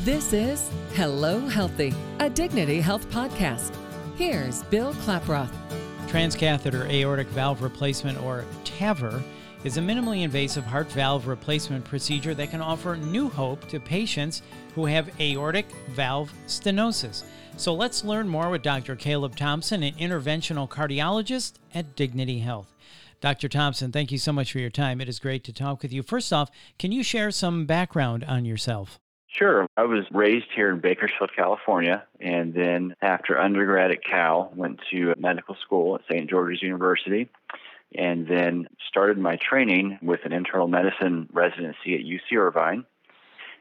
This is Hello Healthy, a Dignity Health podcast. Here's Bill Klaproth. Transcatheter aortic valve replacement, or TAVR, is a minimally invasive heart valve replacement procedure that can offer new hope to patients who have aortic valve stenosis. So let's learn more with Dr. Caleb Thompson, an interventional cardiologist at Dignity Health. Dr. Thompson, thank you so much for your time. It is great to talk with you. First off, can you share some background on yourself? Sure. I was raised here in Bakersfield, California, and then after undergrad at Cal, went to medical school at St. George's University, and then started my training with an internal medicine residency at UC Irvine,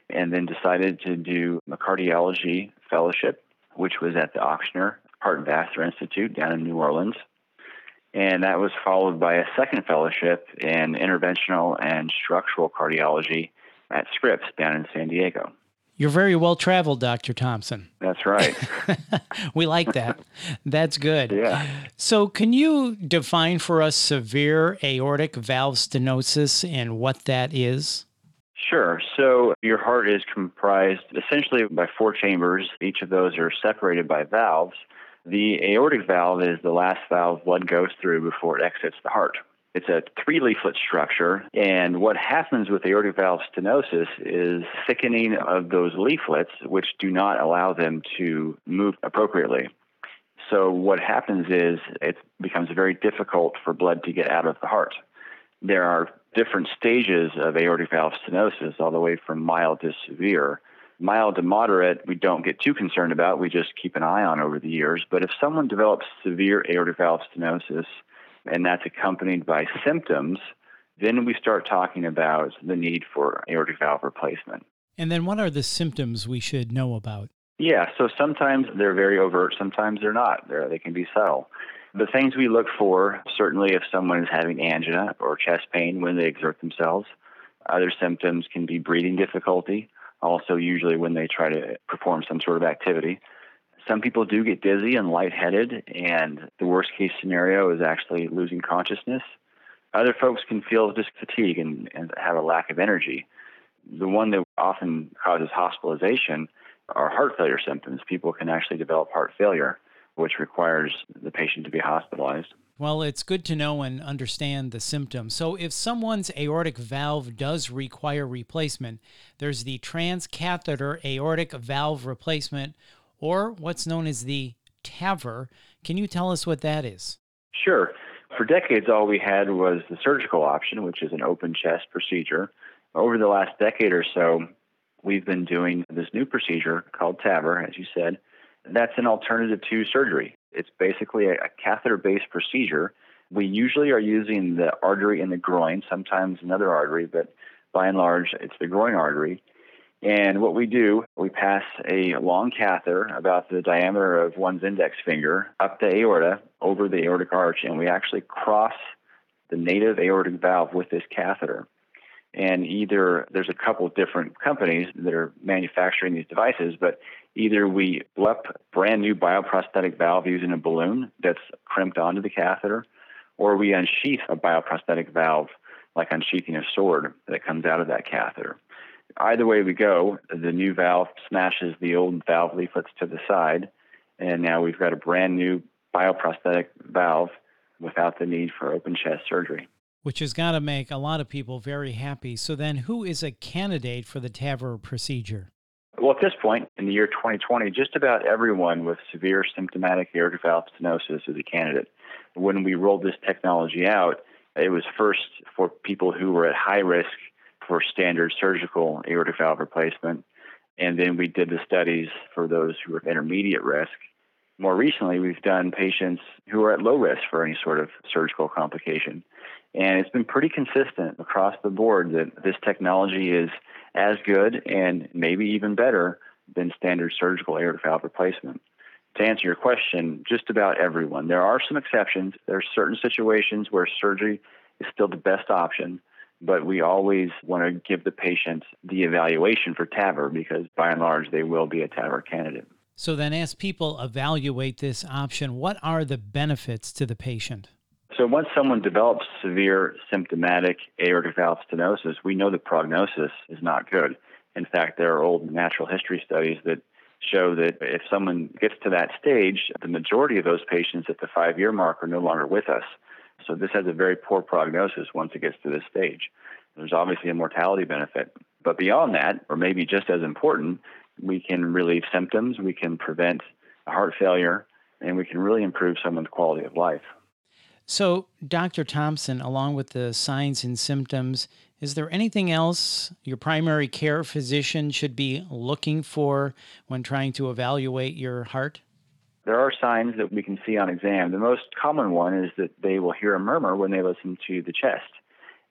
and then decided to do a cardiology fellowship, which was at the Ochsner Heart and Vascular Institute down in New Orleans. And that was followed by a second fellowship in interventional and structural cardiology at Scripps down in San Diego. You're very well traveled, Dr. Thompson. That's right. we like that. That's good. Yeah. So, can you define for us severe aortic valve stenosis and what that is? Sure. So, your heart is comprised essentially by four chambers. Each of those are separated by valves. The aortic valve is the last valve blood goes through before it exits the heart. It's a three leaflet structure, and what happens with aortic valve stenosis is thickening of those leaflets, which do not allow them to move appropriately. So, what happens is it becomes very difficult for blood to get out of the heart. There are different stages of aortic valve stenosis, all the way from mild to severe. Mild to moderate, we don't get too concerned about. We just keep an eye on over the years. But if someone develops severe aortic valve stenosis, and that's accompanied by symptoms, then we start talking about the need for aortic valve replacement. And then what are the symptoms we should know about? Yeah, so sometimes they're very overt, sometimes they're not. They're, they can be subtle. The things we look for, certainly if someone is having angina or chest pain when they exert themselves, other symptoms can be breathing difficulty, also usually when they try to perform some sort of activity. Some people do get dizzy and lightheaded, and the worst case scenario is actually losing consciousness. Other folks can feel just fatigue and, and have a lack of energy. The one that often causes hospitalization are heart failure symptoms. People can actually develop heart failure, which requires the patient to be hospitalized. Well, it's good to know and understand the symptoms. So, if someone's aortic valve does require replacement, there's the transcatheter aortic valve replacement, or what's known as the TAVR. Can you tell us what that is? Sure. For decades, all we had was the surgical option, which is an open chest procedure. Over the last decade or so, we've been doing this new procedure called TAVR, as you said. That's an alternative to surgery. It's basically a, a catheter based procedure. We usually are using the artery in the groin, sometimes another artery, but by and large, it's the groin artery. And what we do, we pass a long catheter about the diameter of one's index finger up the aorta over the aortic arch, and we actually cross the native aortic valve with this catheter. And either there's a couple of different companies that are manufacturing these devices, but either we blow brand new bioprosthetic valve using a balloon that's crimped onto the catheter, or we unsheath a bioprosthetic valve like unsheathing a sword that comes out of that catheter either way we go, the new valve smashes the old valve leaflets to the side, and now we've got a brand new bioprosthetic valve without the need for open chest surgery. Which has got to make a lot of people very happy. So, then who is a candidate for the TAVR procedure? Well, at this point in the year 2020, just about everyone with severe symptomatic aortic valve stenosis is a candidate. When we rolled this technology out, it was first for people who were at high risk for standard surgical aortic valve replacement. And then we did the studies for those who at intermediate risk. More recently, we've done patients who are at low risk for any sort of surgical complication. And it's been pretty consistent across the board that this technology is as good and maybe even better than standard surgical aortic valve replacement. To answer your question, just about everyone. There are some exceptions. There are certain situations where surgery is still the best option, but we always want to give the patient the evaluation for TAVR because by and large they will be a TAVR candidate. So then as people evaluate this option, what are the benefits to the patient? So once someone develops severe symptomatic aortic valve stenosis, we know the prognosis is not good. In fact, there are old natural history studies that show that if someone gets to that stage, the majority of those patients at the five year mark are no longer with us. So this has a very poor prognosis once it gets to this stage. There's obviously a mortality benefit. But beyond that, or maybe just as important, we can relieve symptoms, we can prevent heart failure, and we can really improve someone's quality of life. So, Dr. Thompson, along with the signs and symptoms, is there anything else your primary care physician should be looking for when trying to evaluate your heart? There are signs that we can see on exam. The most common one is that they will hear a murmur when they listen to the chest.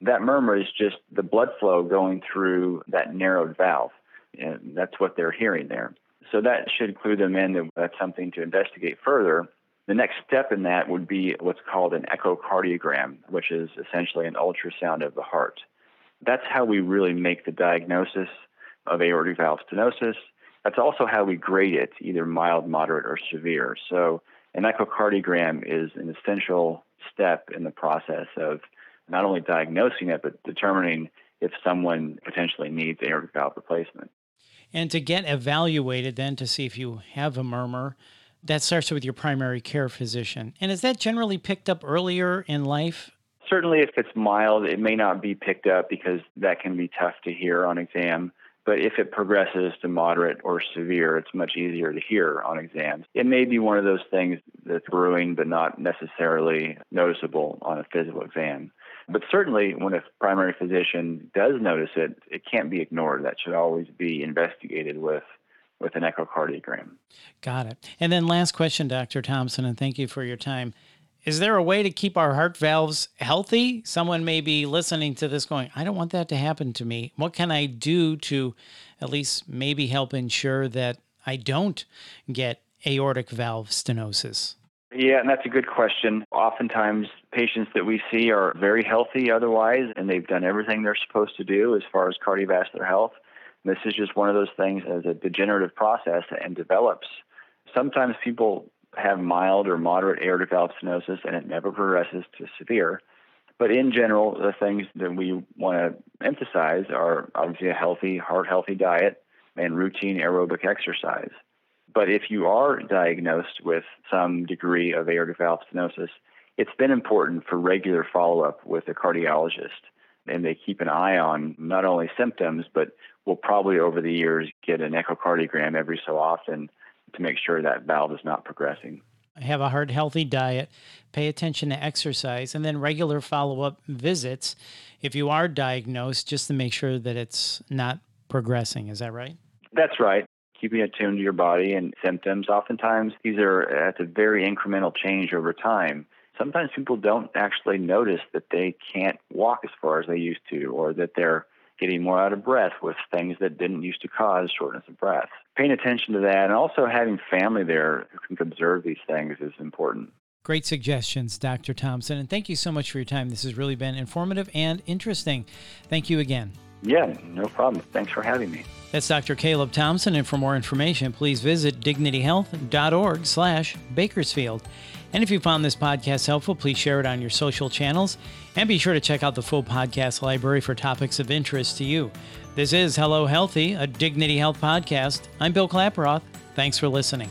That murmur is just the blood flow going through that narrowed valve. And that's what they're hearing there. So that should clue them in that that's something to investigate further. The next step in that would be what's called an echocardiogram, which is essentially an ultrasound of the heart. That's how we really make the diagnosis of aortic valve stenosis. That's also how we grade it, either mild, moderate, or severe. So an echocardiogram is an essential step in the process of not only diagnosing it, but determining if someone potentially needs aortic valve replacement. And to get evaluated, then to see if you have a murmur, that starts with your primary care physician. And is that generally picked up earlier in life? Certainly, if it's mild, it may not be picked up because that can be tough to hear on exam. But if it progresses to moderate or severe, it's much easier to hear on exams. It may be one of those things that's brewing, but not necessarily noticeable on a physical exam. But certainly, when a primary physician does notice it, it can't be ignored. That should always be investigated with with an echocardiogram. Got it. And then last question, Dr. Thompson, and thank you for your time. Is there a way to keep our heart valves healthy? Someone may be listening to this going, I don't want that to happen to me. What can I do to at least maybe help ensure that I don't get aortic valve stenosis? Yeah, and that's a good question. Oftentimes, patients that we see are very healthy otherwise, and they've done everything they're supposed to do as far as cardiovascular health. And This is just one of those things as a degenerative process and develops. Sometimes people have mild or moderate aortic valve stenosis and it never progresses to severe. But in general, the things that we want to emphasize are obviously a healthy, heart healthy diet and routine aerobic exercise. But if you are diagnosed with some degree of aortic valve stenosis, it's been important for regular follow up with a cardiologist. And they keep an eye on not only symptoms, but will probably over the years get an echocardiogram every so often to make sure that valve is not progressing. Have a heart healthy diet, pay attention to exercise, and then regular follow up visits if you are diagnosed, just to make sure that it's not progressing. Is that right? That's right keeping attuned to your body and symptoms. Oftentimes, these are at a very incremental change over time. Sometimes people don't actually notice that they can't walk as far as they used to, or that they're getting more out of breath with things that didn't used to cause shortness of breath. Paying attention to that and also having family there who can observe these things is important. Great suggestions, Dr. Thompson. And thank you so much for your time. This has really been informative and interesting. Thank you again. Yeah, no problem. Thanks for having me. That's Dr. Caleb Thompson, and for more information, please visit dignityhealth.org slash Bakersfield. And if you found this podcast helpful, please share it on your social channels, and be sure to check out the full podcast library for topics of interest to you. This is Hello Healthy, a Dignity Health podcast. I'm Bill Klaproth. Thanks for listening.